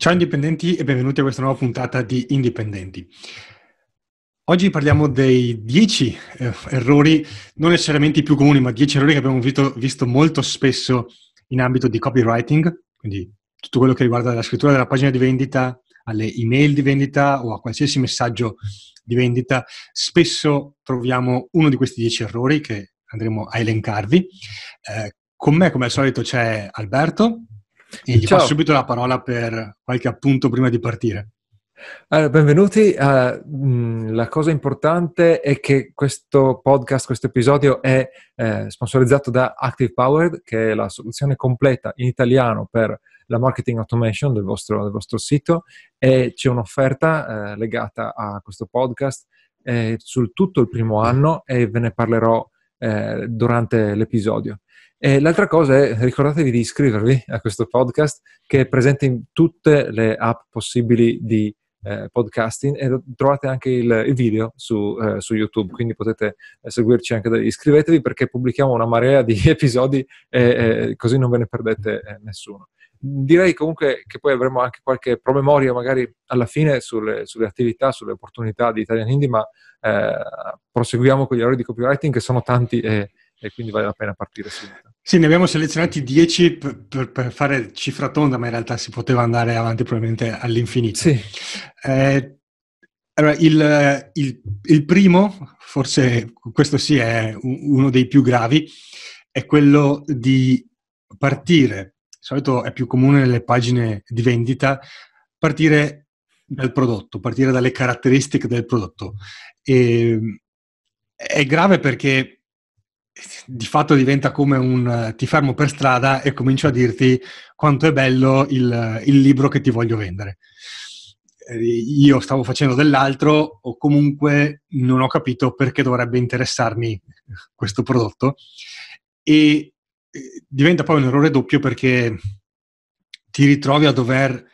Ciao indipendenti e benvenuti a questa nuova puntata di Indipendenti. Oggi parliamo dei 10 eh, errori, non necessariamente i più comuni, ma 10 errori che abbiamo visto, visto, molto spesso in ambito di copywriting, quindi tutto quello che riguarda la scrittura della pagina di vendita, alle email di vendita o a qualsiasi messaggio di vendita. Spesso troviamo uno di questi 10 errori che andremo a elencarvi. Eh, con me, come al solito, c'è Alberto. E gli Ciao. passo subito la parola per qualche appunto prima di partire. Allora, benvenuti. Uh, la cosa importante è che questo podcast, questo episodio è eh, sponsorizzato da Active Powered, che è la soluzione completa in italiano per la marketing automation del vostro, del vostro sito e c'è un'offerta eh, legata a questo podcast eh, sul tutto il primo anno e ve ne parlerò eh, durante l'episodio. E l'altra cosa è ricordatevi di iscrivervi a questo podcast che è presente in tutte le app possibili di eh, podcasting e trovate anche il, il video su, eh, su, YouTube, quindi potete eh, seguirci anche da lì. Iscrivetevi perché pubblichiamo una marea di episodi e così non ve ne perdete eh, nessuno. Direi comunque che poi avremo anche qualche promemoria magari alla fine sulle, sulle attività, sulle opportunità di Italian Indie, ma eh, proseguiamo con gli errori di copywriting che sono tanti e, e quindi vale la pena partire subito. Sì, ne abbiamo selezionati 10 per, per, per, fare cifra tonda, ma in realtà si poteva andare avanti probabilmente all'infinito. Sì. Eh, allora, il, il, il, primo, forse questo sì è uno dei più gravi, è quello di partire, di solito è più comune nelle pagine di vendita, partire dal prodotto, partire dalle caratteristiche del prodotto. E, è grave perché di fatto diventa come un ti fermo per strada e comincio a dirti quanto è bello il, il libro che ti voglio vendere. Eh, io stavo facendo dell'altro o comunque non ho capito perché dovrebbe interessarmi questo prodotto e eh, diventa poi un errore doppio perché ti ritrovi a dover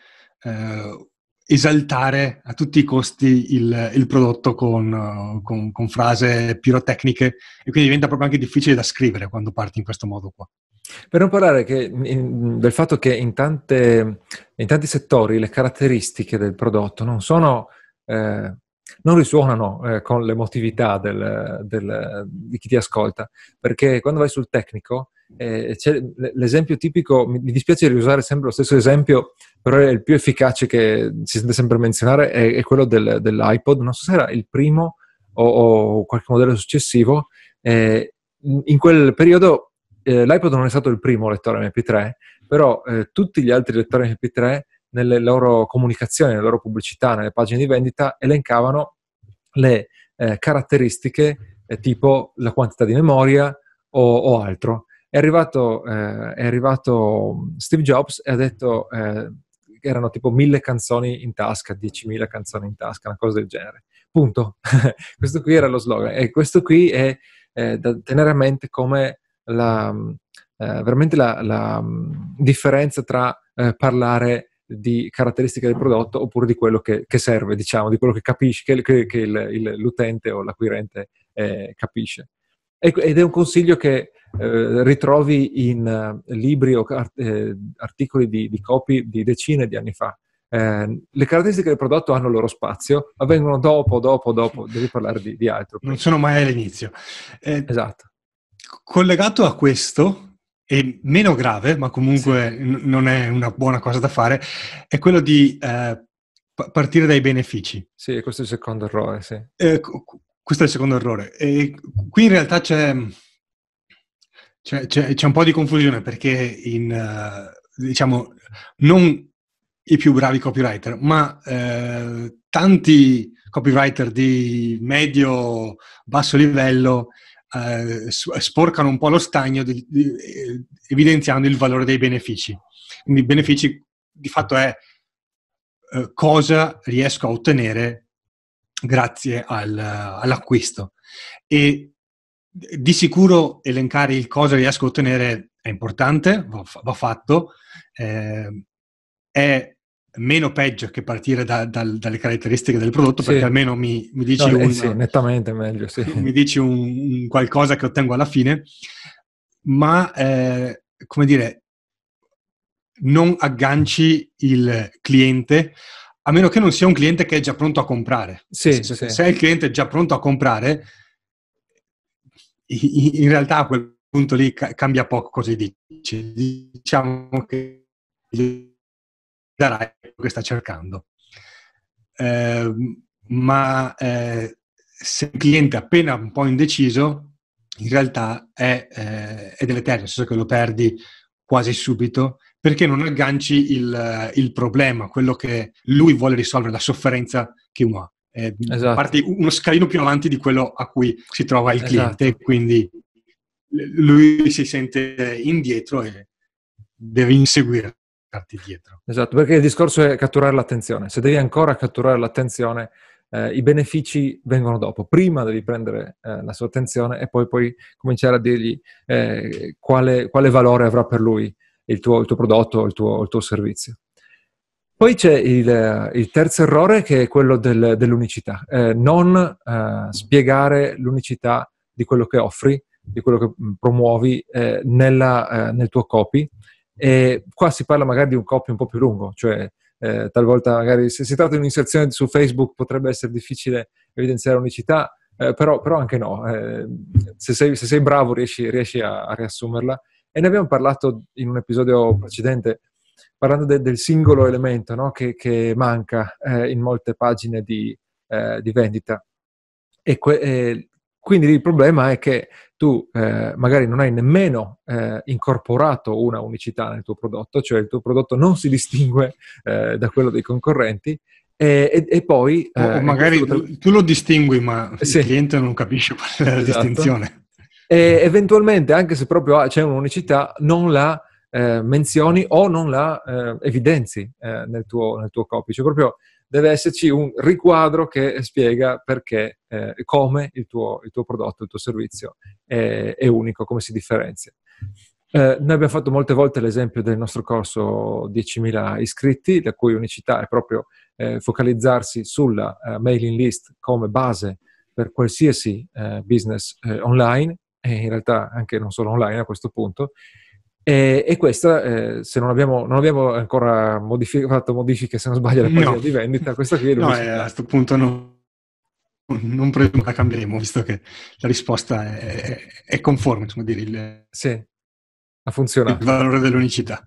eh, esaltare a tutti i costi il, il prodotto con, con, con, frasi pirotecniche e quindi diventa proprio anche difficile da scrivere quando parti in questo modo qua. Per non parlare che, in, del fatto che in, tante, in, tanti settori le caratteristiche del prodotto non sono... Eh, non risuonano eh, con l'emotività del, del, di chi ti ascolta, perché quando vai sul tecnico eh, l'esempio tipico, mi dispiace riusare sempre lo stesso esempio, però il più efficace che si sente sempre menzionare, è, è quello del, dell'iPod, non so se era il primo o, o qualche modello successivo, eh, in quel periodo eh, l'iPod non è stato il primo lettore MP3, però eh, tutti gli altri lettori MP3 nelle loro comunicazioni, nelle loro pubblicità, nelle pagine di vendita elencavano le eh, caratteristiche eh, tipo la quantità di memoria o, o altro. È arrivato, eh, è arrivato, Steve Jobs e ha detto erano tipo mille canzoni in tasca, diecimila canzoni in tasca, una cosa del genere. Punto. questo qui era lo slogan e questo qui è eh, da tenere a mente come la, eh, veramente la, la, differenza tra eh, parlare di caratteristiche del prodotto oppure di quello che, che serve, diciamo, di quello che capisci, che, che, che il, il, l'utente o l'acquirente eh, capisce. Ed è un consiglio che eh, ritrovi in uh, libri o eh, articoli di, di, copy di decine di anni fa. Eh, le caratteristiche del prodotto hanno il loro spazio, avvengono dopo, dopo, dopo, devi parlare di, di altro. Non sono mai all'inizio. Eh, esatto. Collegato a questo, e meno grave, ma comunque sì. n- non è una buona cosa da fare, è quello di eh, partire dai benefici. Sì, questo è il secondo errore, sì. Eh, questo è il secondo errore. E qui in realtà c'è c'è, c'è, c'è, un po' di confusione perché in, uh, diciamo, non i più bravi copywriter, ma uh, tanti copywriter di medio-basso livello uh, sporcano un po' lo stagno di, di, evidenziando il valore dei benefici. Quindi benefici di fatto è cosa riesco a ottenere grazie al, all'acquisto. E di sicuro elencare il cosa riesco a ottenere è importante, va, fatto, eh, è meno peggio che partire da, da, dalle caratteristiche del prodotto sì. perché almeno mi, mi dici, no, un, sì, nettamente meglio, sì. mi dici un, un, qualcosa che ottengo alla fine, ma eh, come dire, non agganci il cliente a meno che non sia un cliente che è già pronto a comprare. Sì. Se è il cliente già pronto a comprare, in realtà a quel punto lì cambia poco cosa dici. Diciamo che darai quello che sta cercando. Eh, ma eh, se il cliente è appena un po' indeciso, in realtà è, eh, è deleterio, nel senso che lo perdi quasi subito perché non agganci il, il, problema, quello che lui vuole risolvere, la sofferenza che uno ha. Eh, esatto. Parti uno scalino più avanti di quello a cui si trova il cliente, esatto. quindi lui si sente indietro e deve inseguire dietro. Esatto, perché il discorso è catturare l'attenzione. Se devi ancora catturare l'attenzione, eh, i benefici vengono dopo. Prima devi prendere eh, la sua attenzione e poi puoi cominciare a dirgli eh, quale, quale valore avrà per lui il tuo, il tuo prodotto o il tuo, il tuo, servizio. Poi c'è il, il, terzo errore che è quello del, dell'unicità, eh, non eh, spiegare l'unicità di quello che offri, di quello che mm, promuovi eh, nella, eh, nel tuo copy. E qua si parla magari di un copy un po' più lungo, cioè eh, talvolta magari se si tratta di un'inserzione su Facebook potrebbe essere difficile evidenziare l'unicità, eh, però, però, anche no, se sei, se, sei, bravo riesci, riesci a, a riassumerla e ne abbiamo parlato in un episodio precedente, parlando de- del singolo elemento no? che, che, manca eh, in molte pagine di, eh, di vendita. E que- eh, quindi il problema è che tu eh, magari non hai nemmeno eh, incorporato una unicità nel tuo prodotto, cioè il tuo prodotto non si distingue eh, da quello dei concorrenti e, e, e, poi... o magari tu, tu, lo distingui, ma sì. il cliente non capisce qual è la esatto. distinzione e eventualmente, anche se proprio c'è un'unicità, non la eh, menzioni o non la eh, evidenzi eh, nel, tuo, nel, tuo, copy. Cioè proprio deve esserci un riquadro che spiega perché, eh, come il tuo, il tuo, prodotto, il tuo servizio è, è unico, come si differenzia. Eh, noi abbiamo fatto molte volte l'esempio del nostro corso 10.000 iscritti, la cui unicità è proprio eh, focalizzarsi sulla mailing list come base per qualsiasi business online e in realtà anche non solo online a questo punto. E, e questa, eh, se non abbiamo, non abbiamo ancora modific- fatto modifiche, se non sbaglio, alla pagina no. di vendita, questa qui è No, eh, a questo punto no, non presumo la cambieremo, visto che la risposta è, è conforme, insomma, dire il, sì, ha funzionato. il valore dell'unicità.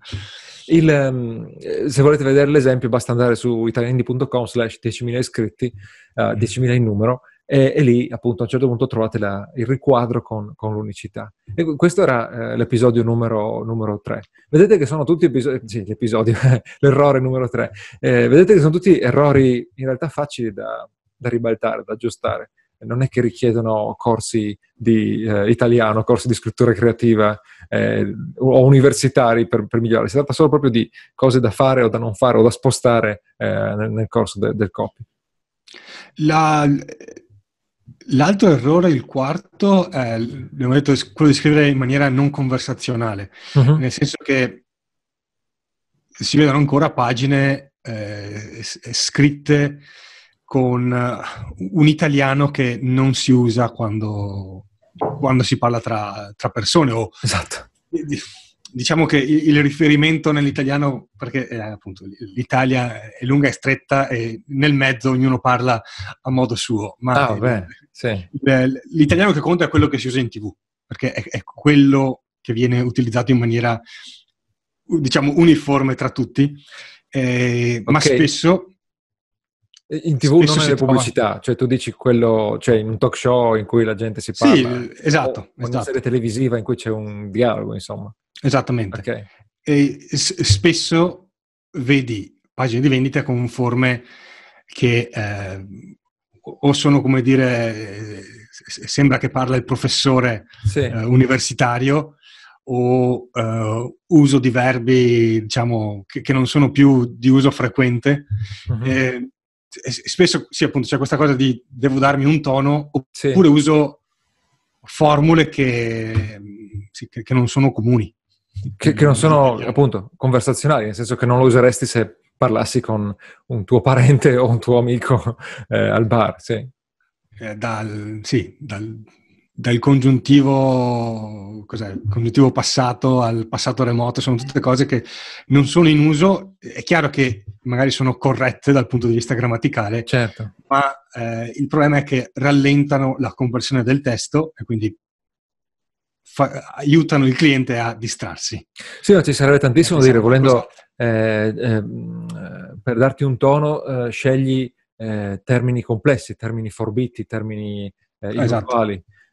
Il, um, se volete vedere l'esempio, basta andare su italiandi.com slash 10.000 iscritti, uh, eh, 10.000 in numero, e, e, lì appunto a un certo punto trovate la, il riquadro con, con, l'unicità. E questo era eh, l'episodio numero, numero 3. Vedete che sono tutti episodi, sì, l'episodio, l'errore numero 3. Eh, vedete che sono tutti errori in realtà facili da, da ribaltare, da aggiustare. Non è che richiedono corsi di eh, italiano, corsi di scrittura creativa eh, o universitari per, per, migliorare. Si tratta solo proprio di cose da fare o da non fare o da spostare eh, nel, nel, corso de, del copy. La, L'altro errore, il quarto, è abbiamo detto, quello di scrivere in maniera non conversazionale, uh-huh. nel senso che si vedono ancora pagine eh, scritte con un italiano che non si usa quando, quando si parla tra, tra persone o esatto diciamo che il, riferimento nell'italiano, perché eh, appunto l'Italia è lunga e stretta e nel mezzo ognuno parla a modo suo, ma ah, beh, sì. l'italiano che conta è quello che si usa in tv, perché è, è, quello che viene utilizzato in maniera, diciamo, uniforme tra tutti, eh, okay. ma spesso... In tv non nelle pubblicità, trova... cioè tu dici quello, cioè in un talk show in cui la gente si parla. Sì, esatto. O, esatto. una serie televisiva in cui c'è un dialogo, insomma. Esattamente. Okay. E s- spesso vedi pagine di vendita con forme che eh, o sono come dire, eh, sembra che parla il professore sì. eh, universitario o uh, uso di verbi diciamo che, che, non sono più di uso frequente. E, spesso sì, appunto c'è questa cosa di devo darmi un tono oppure sì. uso formule che, che non sono comuni. Che, che non sono appunto conversazionali, nel senso che non lo useresti se parlassi con un tuo parente o un tuo amico eh, al bar, sì. Eh, dal, sì, dal, dal congiuntivo, congiuntivo, passato al passato remoto, sono tutte cose che non sono in uso. È chiaro che magari sono corrette dal punto di vista grammaticale, certo. ma eh, il problema è che rallentano la conversione del testo e quindi fa- aiutano il cliente a distrarsi. Sì, no, ci sarebbe tantissimo da dire, volendo, eh, eh, per darti un tono, eh, scegli eh, termini complessi, termini forbiti, termini eh, esatto.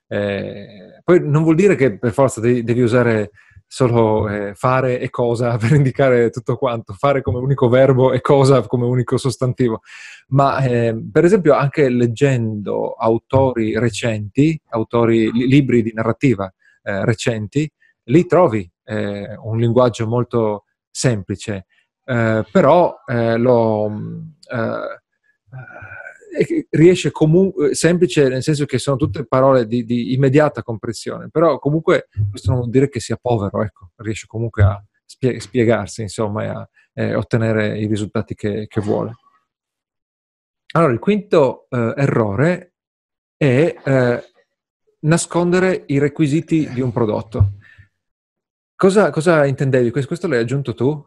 Eh, poi non vuol dire che per forza devi, devi usare solo eh, fare e cosa per indicare tutto quanto, fare come unico verbo e cosa come unico sostantivo, ma eh, per esempio anche leggendo autori recenti, autori, libri di narrativa eh, recenti, lì trovi eh, un linguaggio molto semplice, eh, però eh, lo riesce comunque semplice nel senso che sono tutte parole di, di, immediata comprensione, però comunque questo non vuol dire che sia povero, ecco, riesce comunque a spie- spiegarsi insomma e a e ottenere i risultati che, che, vuole. Allora, il quinto eh, errore è eh, nascondere i requisiti di un prodotto. Cosa, cosa intendevi? Questo l'hai aggiunto tu?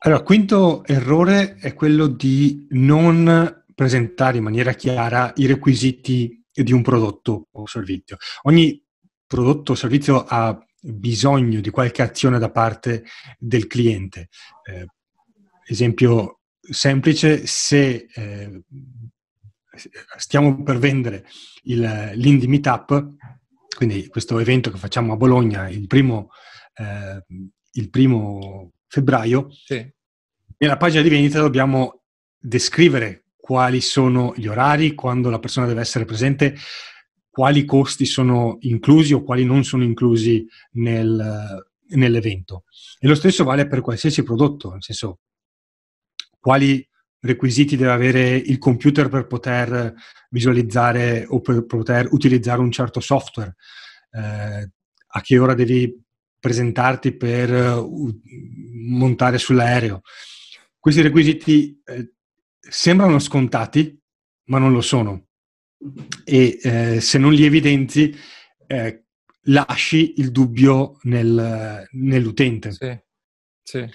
Allora, quinto errore è quello di non presentare in maniera chiara i requisiti di un prodotto o servizio. Ogni prodotto o servizio ha bisogno di qualche azione da parte del cliente. Eh, esempio semplice, se eh, stiamo per vendere il, l'Indie Meetup, quindi questo evento che facciamo a Bologna il primo, eh, il primo febbraio, sì. nella pagina di vendita dobbiamo descrivere quali sono gli orari, quando la persona deve essere presente, quali costi sono inclusi o quali non sono inclusi nel, nell'evento. E lo stesso vale per qualsiasi prodotto, nel senso quali requisiti deve avere il computer per poter visualizzare o per poter utilizzare un certo software, eh, a che ora devi presentarti per uh, montare sull'aereo. Questi requisiti eh, sembrano scontati, ma non lo sono. E eh, se non li evidenzi, eh, lasci il dubbio nel, nell'utente. Sì, sì.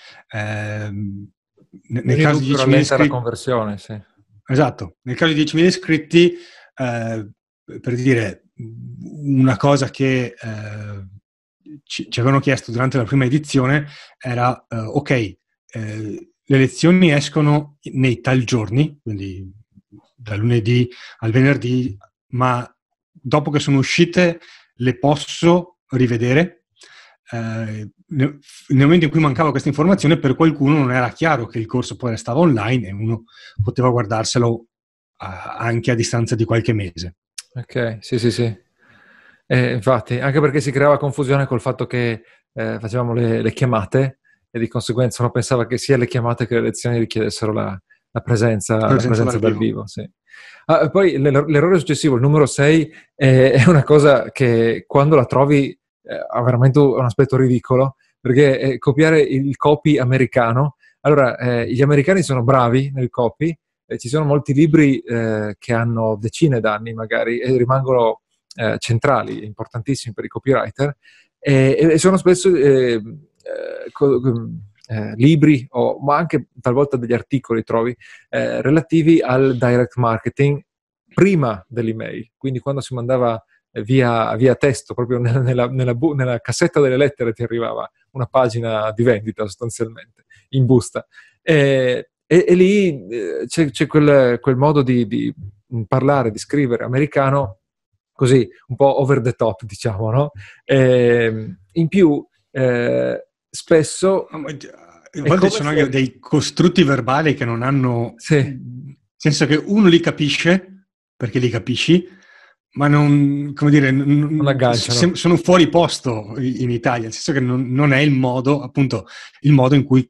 Eh, nel caso di 10.000 iscritti... la conversione, sì. Esatto. Nel caso di 10.000 iscritti, eh, per dire una cosa che eh, ci, ci, avevano chiesto durante la prima edizione era, eh, ok, eh, le lezioni escono nei tal giorni, quindi da lunedì al venerdì, ma dopo che sono uscite le posso rivedere. Eh, nel momento in cui mancava questa informazione, per qualcuno non era chiaro che il corso poi restava online e uno poteva guardarselo a, anche a distanza di qualche mese. Ok, sì, sì, sì. Eh, infatti, anche perché si creava confusione col fatto che eh, facevamo le, le chiamate e di conseguenza uno pensava che sia le chiamate che le lezioni richiedessero la, la presenza, la presenza, dal vivo. vivo sì. ah, poi l'errore successivo, il numero 6, è, è, una cosa che quando la trovi eh, ha veramente un aspetto ridicolo, perché è copiare il copy americano. Allora, eh, gli americani sono bravi nel copy, eh, ci sono molti libri eh, che hanno decine d'anni magari e rimangono eh, centrali, importantissimi per i copywriter, e, sono spesso eh, eh, eh, libri, o, ma anche talvolta degli articoli trovi, eh, relativi al direct marketing prima dell'email, quindi quando si mandava eh, via, via testo, proprio nella, nella, nella, bu- nella, cassetta delle lettere ti arrivava una pagina di vendita sostanzialmente, in busta. E, e, e lì eh, c'è, c'è quel, quel, modo di, di, parlare, di scrivere americano, così un po' over the top, diciamo, no? E, ehm, in più, eh, spesso... A volte ci sono se... anche dei costrutti verbali che non hanno... Sì. Nel senso che uno li capisce, perché li capisci, ma non, come dire, non, non agganciano. sono fuori posto in Italia, nel senso che non, non, è il modo, appunto, il modo in cui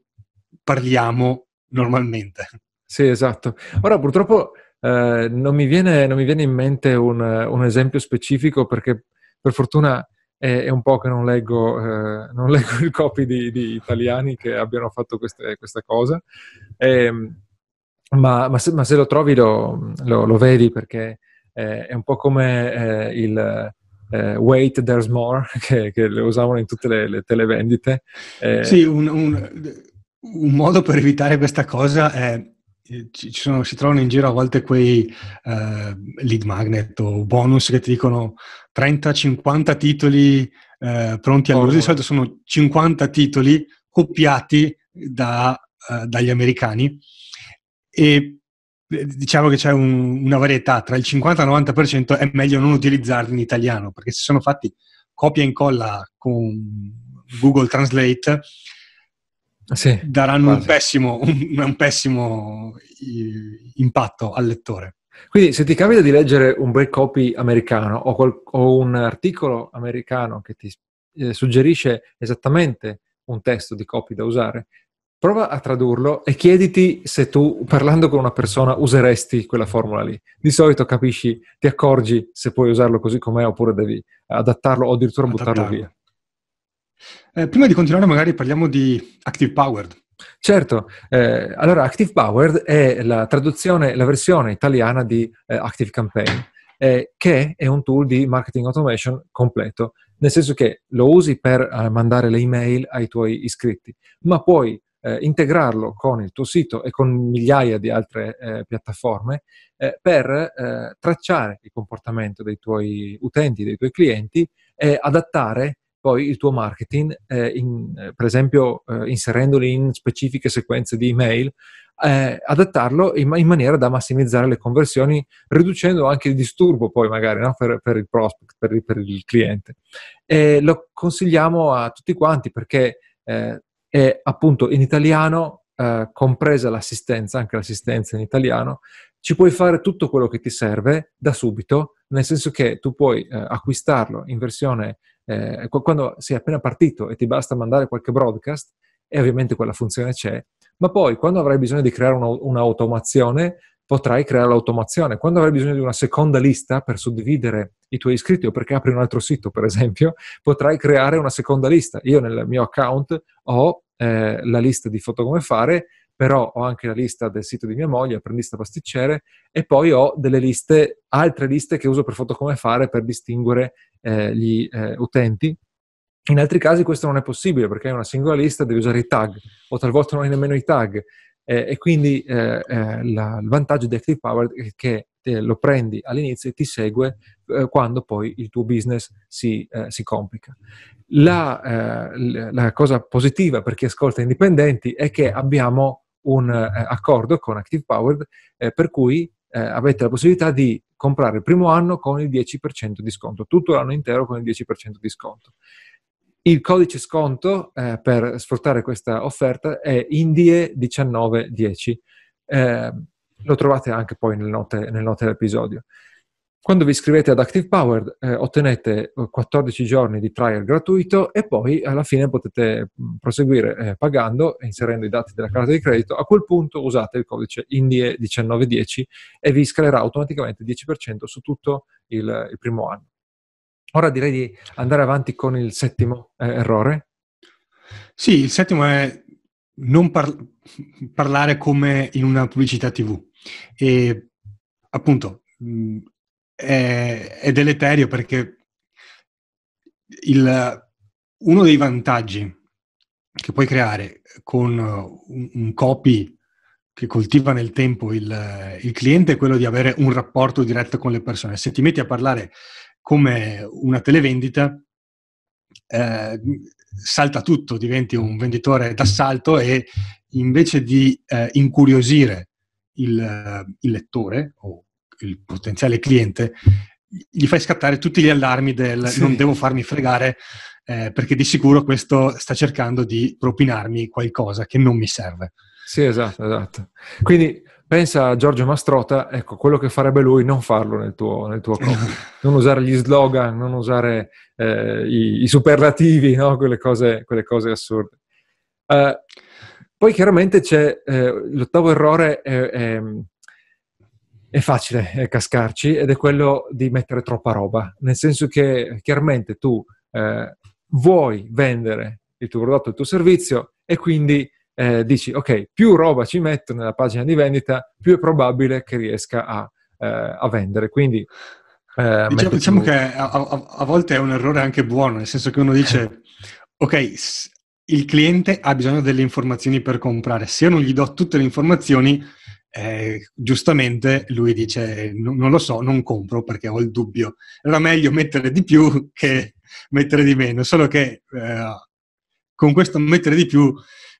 parliamo normalmente. Sì, esatto. Ora, purtroppo eh, non, mi viene, non, mi viene, in mente un, un esempio specifico perché per fortuna è, è un po' che non leggo, eh, non leggo il copy di, di, italiani che abbiano fatto queste, questa cosa. E, ehm, ma, ma, se, ma, se, lo trovi lo, lo, lo vedi perché eh, è un po' come eh, il, eh, wait, there's more, che, che, le usavano in tutte le, le televendite. Eh, sì, un, un, un, modo per evitare questa cosa è eh, ci sono, si trovano in giro a volte quei eh, lead magnet o bonus che ti dicono 30-50 titoli eh, pronti all'uso. Di solito sono 50 titoli copiati da, uh, dagli americani e eh, diciamo che c'è un, una varietà tra il 50 e il 90% è meglio non utilizzarli in italiano perché se sono fatti copia e incolla con Google Translate sì, daranno un pessimo, un, un pessimo, impatto al lettore. Quindi se ti capita di leggere un bel copy americano o, qual- o un articolo americano che ti eh, suggerisce esattamente un testo di copy da usare, prova a tradurlo e chiediti se tu, parlando con una persona, useresti quella formula lì. Di solito capisci, ti accorgi se puoi usarlo così com'è oppure devi adattarlo o addirittura buttarlo via. Eh, prima di continuare magari parliamo di Active Powered. Certo, eh, allora Active Powered è la traduzione, la versione italiana di eh, Active Campaign, eh, che è un tool di marketing automation completo, nel senso che lo usi per eh, mandare le email ai tuoi iscritti, ma puoi eh, integrarlo con il tuo sito e con migliaia di altre eh, piattaforme per tracciare il comportamento dei tuoi utenti, dei tuoi clienti e adattare poi il tuo marketing, eh, in, eh, per esempio eh, inserendoli in specifiche sequenze di email, eh, adattarlo in, in, maniera da massimizzare le conversioni, riducendo anche il disturbo poi magari no? per, per, il prospect, per il, per il cliente. E lo consigliamo a tutti quanti perché eh, è appunto in italiano, eh, compresa l'assistenza, anche l'assistenza in italiano, ci puoi fare tutto quello che ti serve da subito, nel senso che tu puoi acquistarlo in versione eh, quando sei appena partito e ti basta mandare qualche broadcast, e ovviamente quella funzione c'è, ma poi quando avrai bisogno di creare una, un'automazione, potrai creare l'automazione. Quando avrai bisogno di una seconda lista per suddividere i tuoi iscritti o perché apri un altro sito, per esempio, potrai creare una seconda lista. Io nel mio account ho eh, la lista di foto come fare, però ho anche la lista del sito di mia moglie, apprendista pasticcere, e poi ho delle liste, altre liste che uso per foto come fare per distinguere eh, gli eh, utenti. In altri casi questo non è possibile perché è una singola lista, devi usare i tag o talvolta non hai nemmeno i tag. Eh, e quindi eh, eh, la, il vantaggio di Active Power è che lo prendi all'inizio e ti segue eh, quando poi il tuo business si, si complica. La, la, cosa positiva per chi ascolta indipendenti è che abbiamo un accordo con Active Power per cui avete la possibilità di comprare il primo anno con il 10% di sconto, tutto l'anno intero con il 10% di sconto. Il codice sconto eh, per sfruttare questa offerta è INDIE1910. Eh, lo trovate anche poi nelle note, nelle note dell'episodio. Quando vi iscrivete ad Active Powered eh, ottenete 14 eh, giorni di trial gratuito e poi alla fine potete proseguire eh, pagando e inserendo i dati della carta di credito. A quel punto usate il codice INDIE1910 e vi scalerà automaticamente il 10% su tutto il, il, primo anno. Ora direi di andare avanti con il settimo eh, errore. Sì, il settimo è non par- parlare come in una pubblicità TV. E appunto mm, è, è deleterio perché il, uno dei vantaggi che puoi creare con un, un copy che coltiva nel tempo il, il, cliente è quello di avere un rapporto diretto con le persone. Se ti metti a parlare come una televendita, eh, salta tutto, diventi un venditore d'assalto e invece di eh, incuriosire il, il lettore o il potenziale cliente, gli fai scattare tutti gli allarmi del sì. non devo farmi fregare eh, perché di sicuro questo sta cercando di propinarmi qualcosa che non mi serve. Sì, esatto, esatto. Quindi pensa a Giorgio Mastrota, ecco, quello che farebbe lui, non farlo nel tuo, nel tuo copy. non usare gli slogan, non usare eh, i, i, superlativi, no? quelle, cose, quelle, cose, assurde. Uh, poi chiaramente c'è eh, l'ottavo errore, è, è, è facile cascarci ed è quello di mettere troppa roba, nel senso che chiaramente tu eh, vuoi vendere il tuo prodotto, il tuo servizio e quindi eh, dici ok, più roba ci metto nella pagina di vendita, più è probabile che riesca a, eh, a vendere. Quindi eh, diciamo, diciamo che a, a, a, volte è un errore anche buono, nel senso che uno dice, ok, il cliente ha bisogno delle informazioni per comprare, se io non gli do tutte le informazioni, eh, giustamente lui dice, non lo so, non compro perché ho il dubbio. Era meglio mettere di più che mettere di meno, solo che eh, con questo mettere di più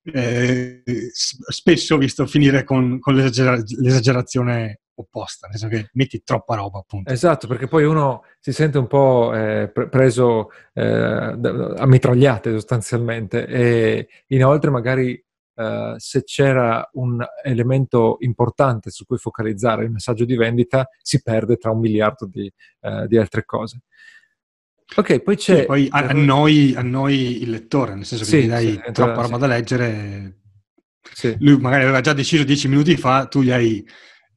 eh, spesso ho visto finire con, con l'esager- l'esagerazione opposta, nel senso che metti troppa roba, appunto. Esatto, perché poi uno si sente un po' eh, pre- preso eh, a mitragliate sostanzialmente e inoltre magari eh, se c'era un elemento importante su cui focalizzare il messaggio di vendita si perde tra un miliardo di, eh, di altre cose. Ok, poi c'è... Sì, poi a, a, noi, a, noi, il lettore, nel senso che sì, gli dai sì, troppa roba da leggere. Lui magari aveva già deciso dieci minuti fa, tu gli hai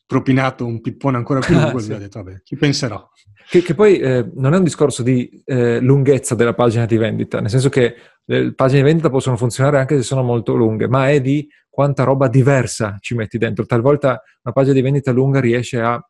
propinato un pippone ancora più lungo e lui ha detto, vabbè, ci penserò. Che, che poi eh, non è un discorso di eh, lunghezza della pagina di vendita, nel senso che le pagine di vendita possono funzionare anche se sono molto lunghe, ma è di quanta roba diversa ci metti dentro. Talvolta una pagina di vendita lunga riesce a,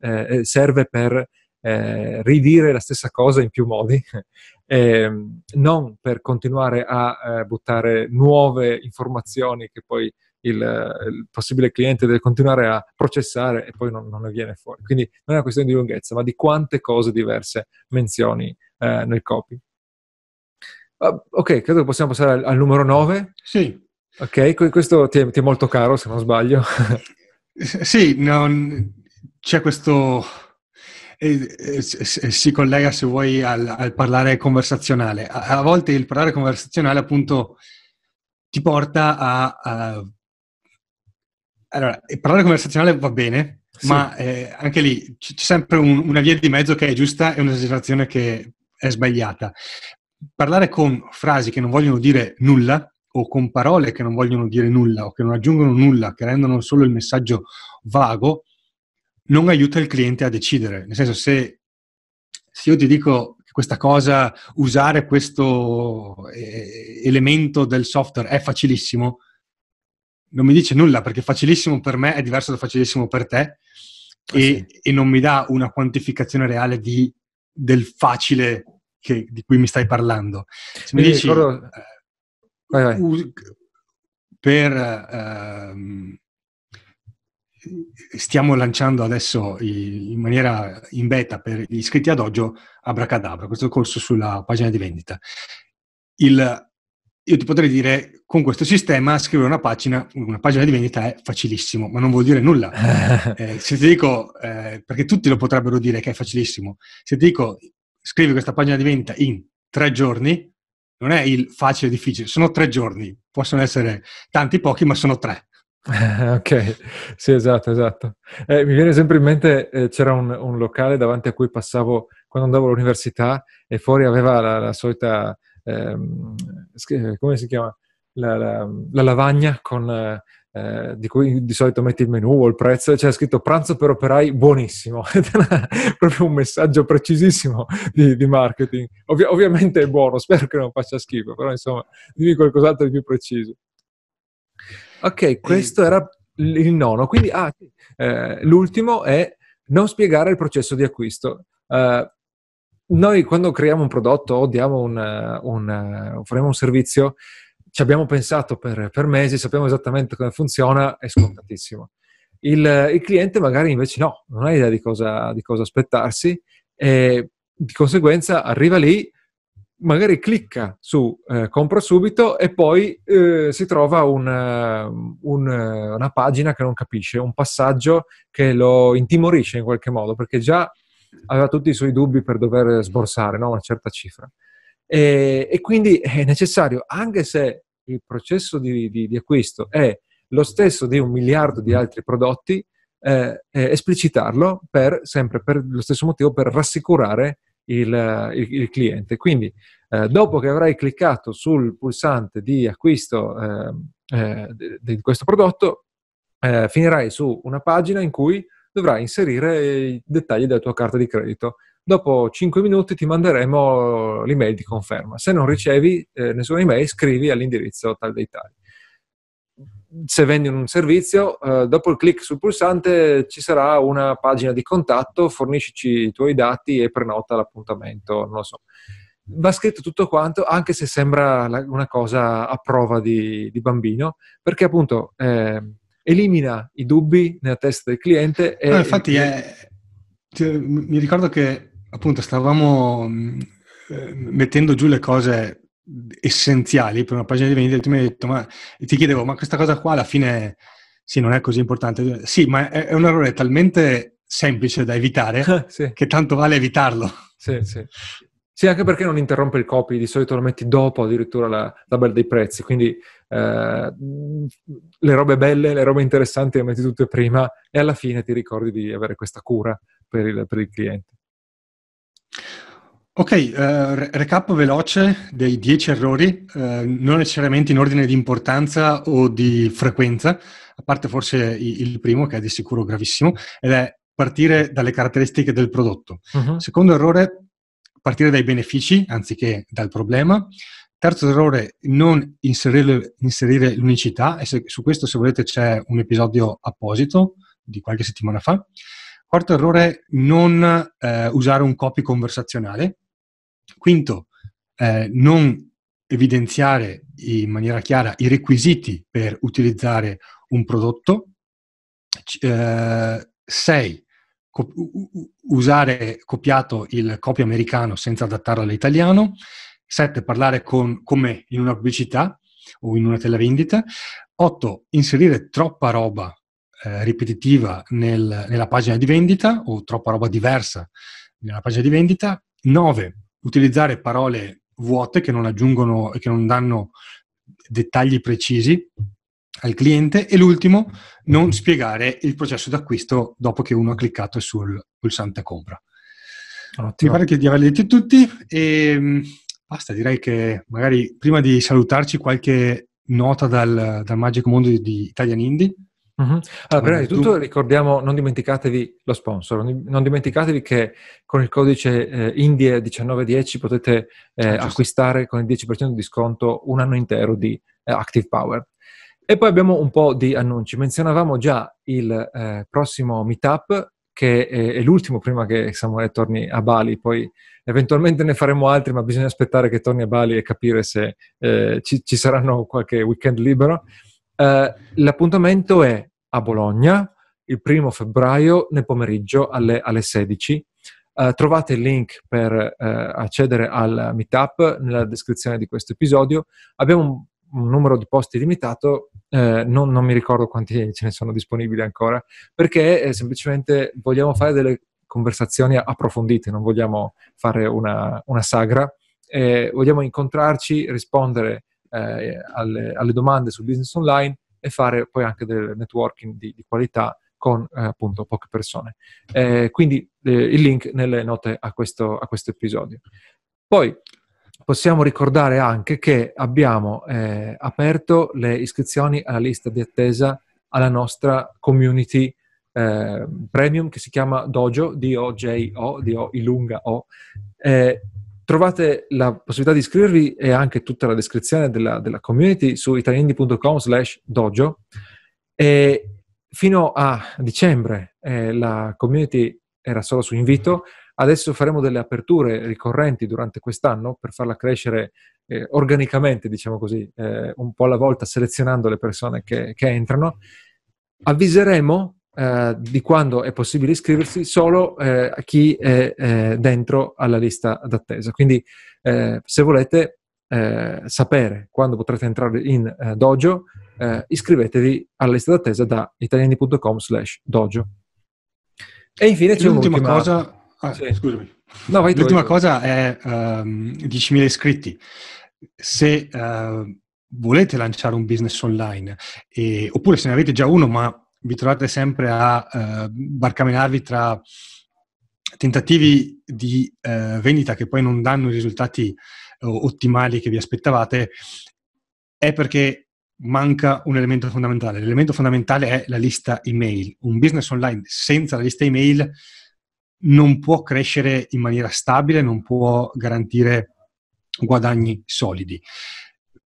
eh, eh serve per eh, ridire la stessa cosa in più modi, eh, non per continuare a eh, buttare nuove informazioni che poi il, il, possibile cliente deve continuare a processare e poi non, non, ne viene fuori. Quindi non è una questione di lunghezza, ma di quante cose diverse menzioni eh, nel copy. Uh, ok, credo che possiamo passare al, al numero 9. Sì. Ok, questo ti è, ti è, molto caro se non sbaglio. sì, non, c'è questo eh, si collega, se vuoi, al, al parlare conversazionale. A, a, volte il parlare conversazionale, appunto, ti porta a. a... Allora, il parlare conversazionale va bene, sì. ma eh, anche lì c'è sempre un, una via di mezzo che è giusta e un'esagerazione che è sbagliata. Parlare con frasi che non vogliono dire nulla o con parole che non vogliono dire nulla o che non aggiungono nulla, che rendono solo il messaggio vago, non aiuta il cliente a decidere. Nel senso, se, se io ti dico che questa cosa, usare questo eh, elemento del software è facilissimo, non mi dice nulla perché facilissimo per me è diverso da facilissimo per te ah, e, sì. e, non mi dà una quantificazione reale di, del facile che, di cui mi stai parlando. Se mi, mi dici ricordo... eh, vai, vai. Per... Uh, stiamo lanciando adesso in maniera in beta per gli iscritti ad Oggio Abracadabra, questo corso sulla pagina di vendita. Il, io ti potrei dire, con questo sistema scrivere una pagina, una pagina di vendita è facilissimo, ma non vuol dire nulla. eh, se ti dico, eh, perché tutti lo potrebbero dire che è facilissimo, se ti dico scrivi questa pagina di vendita in tre giorni, non è il facile e difficile, sono tre giorni, possono essere tanti pochi, ma sono tre. ok, sì, esatto, esatto. Eh, mi viene sempre in mente, eh, c'era un, un, locale davanti a cui passavo quando andavo all'università e fuori aveva la, la solita, ehm, come si chiama? La, la, la lavagna con, eh, di cui di solito metti il menù o il prezzo, c'era scritto pranzo per operai buonissimo, proprio un messaggio precisissimo di, di marketing. Ovvi- ovviamente è buono, spero che non faccia schifo, però insomma dimmi qualcos'altro di più preciso. Ok, questo e... era il nono. Quindi, ah, eh, l'ultimo è non spiegare il processo di acquisto. Uh, noi quando creiamo un prodotto o diamo un, un, offriamo un servizio, ci abbiamo pensato per, per, mesi, sappiamo esattamente come funziona, è scontatissimo. Il, il, cliente magari invece no, non ha idea di cosa, di cosa aspettarsi e di conseguenza arriva lì, magari clicca su eh, compra subito e poi eh, si trova un, un, una pagina che non capisce, un passaggio che lo intimorisce in qualche modo, perché già aveva tutti i suoi dubbi per dover sborsare no? una certa cifra. E, e, quindi è necessario, anche se il processo di, di, di, acquisto è lo stesso di un miliardo di altri prodotti, eh, esplicitarlo per, sempre per lo stesso motivo, per rassicurare il, il, il cliente. Quindi, eh, dopo che avrai cliccato sul pulsante di acquisto eh, eh, di, questo prodotto, eh, finirai su una pagina in cui dovrai inserire i dettagli della tua carta di credito. Dopo 5 minuti ti manderemo l'email di conferma. Se non ricevi eh, nessuna email, scrivi all'indirizzo tal dei tali. Se vendi un servizio, eh, dopo il clic sul pulsante ci sarà una pagina di contatto, forniscici i tuoi dati e prenota l'appuntamento, non lo so. Va scritto tutto quanto, anche se sembra una cosa a prova di, di bambino, perché appunto eh, elimina i dubbi nella testa del cliente. E, no, infatti, è, cioè, mi ricordo che appunto stavamo eh, mettendo giù le cose essenziali per una pagina di vendita, tu mi hai detto, ma ti chiedevo, ma questa cosa qua alla fine sì, non è così importante. Sì, ma è, è un errore talmente semplice da evitare sì. che tanto vale evitarlo. Sì, sì. Sì, anche perché non interrompe il copy, di solito lo metti dopo addirittura la tabella dei prezzi, quindi eh, le robe belle, le robe interessanti le metti tutte prima e alla fine ti ricordi di avere questa cura per il, per il cliente. Ok, uh, recap veloce dei 10 errori, uh, non necessariamente in ordine di importanza o di frequenza, a parte forse il primo che è di sicuro gravissimo, ed è partire dalle caratteristiche del prodotto. Uh-huh. Secondo errore, partire dai benefici anziché dal problema. Terzo errore, non inserire, inserire l'unicità, e se, su questo se volete c'è un episodio apposito di qualche settimana fa. Quarto errore, non eh, usare un copy conversazionale, Quinto, eh, non evidenziare in maniera chiara i requisiti per utilizzare un prodotto. Eh, sei, co- usare copiato il copy americano senza adattarlo all'italiano. Sette, parlare con, con me in una pubblicità o in una telavendita. Otto, inserire troppa roba eh, ripetitiva nel, nella pagina di vendita o troppa roba diversa nella pagina di vendita. 9 utilizzare parole vuote che non aggiungono e che non danno dettagli precisi al cliente e l'ultimo, non spiegare il processo d'acquisto dopo che uno ha cliccato sul pulsante compra. Ottimo. Mi pare che di averli detti tutti e mm, basta, direi che magari prima di salutarci qualche nota dal, dal magico mondo di, di Italian Indie. Uh-huh. Allora, prima di tutto ricordiamo, non dimenticatevi lo sponsor, non dimenticatevi che con il codice eh, INDIE1910 potete eh, ah, acquistare con il 10% di sconto un anno intero di eh, Active Power. E poi abbiamo un po' di annunci. Menzionavamo già il eh, prossimo meetup, che è, è, l'ultimo prima che Samuele torni a Bali, poi eventualmente ne faremo altri, ma bisogna aspettare che torni a Bali e capire se eh, ci, ci saranno qualche weekend libero. Eh, l'appuntamento è a Bologna il primo febbraio nel pomeriggio alle, alle 16. Uh, eh, trovate il link per uh, accedere al meetup nella descrizione di questo episodio. Abbiamo un, un numero di posti limitato, uh, non, non, mi ricordo quanti ce ne sono disponibili ancora, perché eh, semplicemente vogliamo fare delle conversazioni approfondite, non vogliamo fare una, una sagra, vogliamo incontrarci, rispondere eh, alle, alle, domande sul business online e fare poi anche del networking di, di qualità con eh, appunto poche persone. Eh, quindi eh, il link nelle note a questo, a questo, episodio. Poi possiamo ricordare anche che abbiamo eh, aperto le iscrizioni alla lista di attesa alla nostra community eh, premium che si chiama Dojo, D-O-J-O, D-O, Ilunga O. Eh, Trovate la possibilità di iscrivervi e anche tutta la descrizione della, della community su italiandi.com slash dojo. E fino a dicembre eh, la community era solo su invito, adesso faremo delle aperture ricorrenti durante quest'anno per farla crescere eh, organicamente, diciamo così, eh, un po' alla volta selezionando le persone che, che entrano. Avviseremo eh, di quando è possibile iscriversi solo eh, a chi è eh, dentro alla lista d'attesa. Quindi eh, se volete eh, sapere quando potrete entrare in dojo, iscrivetevi alla lista d'attesa da italiani.com slash dojo. E infine c'è l'ultima cosa... Ah, sì. Scusami. No, vai L'ultima vai cosa è um, ehm, 10.000 iscritti. Se uh, volete lanciare un business online, e, oppure se ne avete già uno ma vi trovate sempre a eh, barcamenarvi tra tentativi di eh, vendita che poi non danno i risultati eh, ottimali che vi aspettavate, è perché manca un elemento fondamentale. L'elemento fondamentale è la lista email. Un business online senza la lista email non può crescere in maniera stabile, non può garantire guadagni solidi.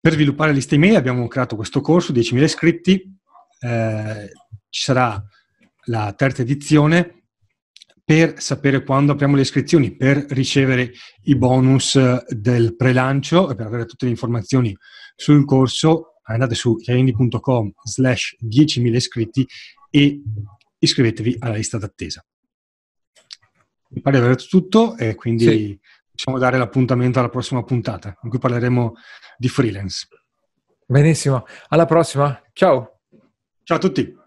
per sviluppare liste email abbiamo creato questo corso, 10.000 iscritti, eh, ci sarà la terza edizione per sapere quando apriamo le iscrizioni, per ricevere i bonus del pre-lancio e per avere tutte le informazioni sul corso, andate su chiarini.com slash 10.000 iscritti e iscrivetevi alla lista d'attesa. Mi pare di aver detto tutto e quindi sì. possiamo dare l'appuntamento alla prossima puntata in cui parleremo di freelance. Benissimo, alla prossima, ciao! Ciao a tutti!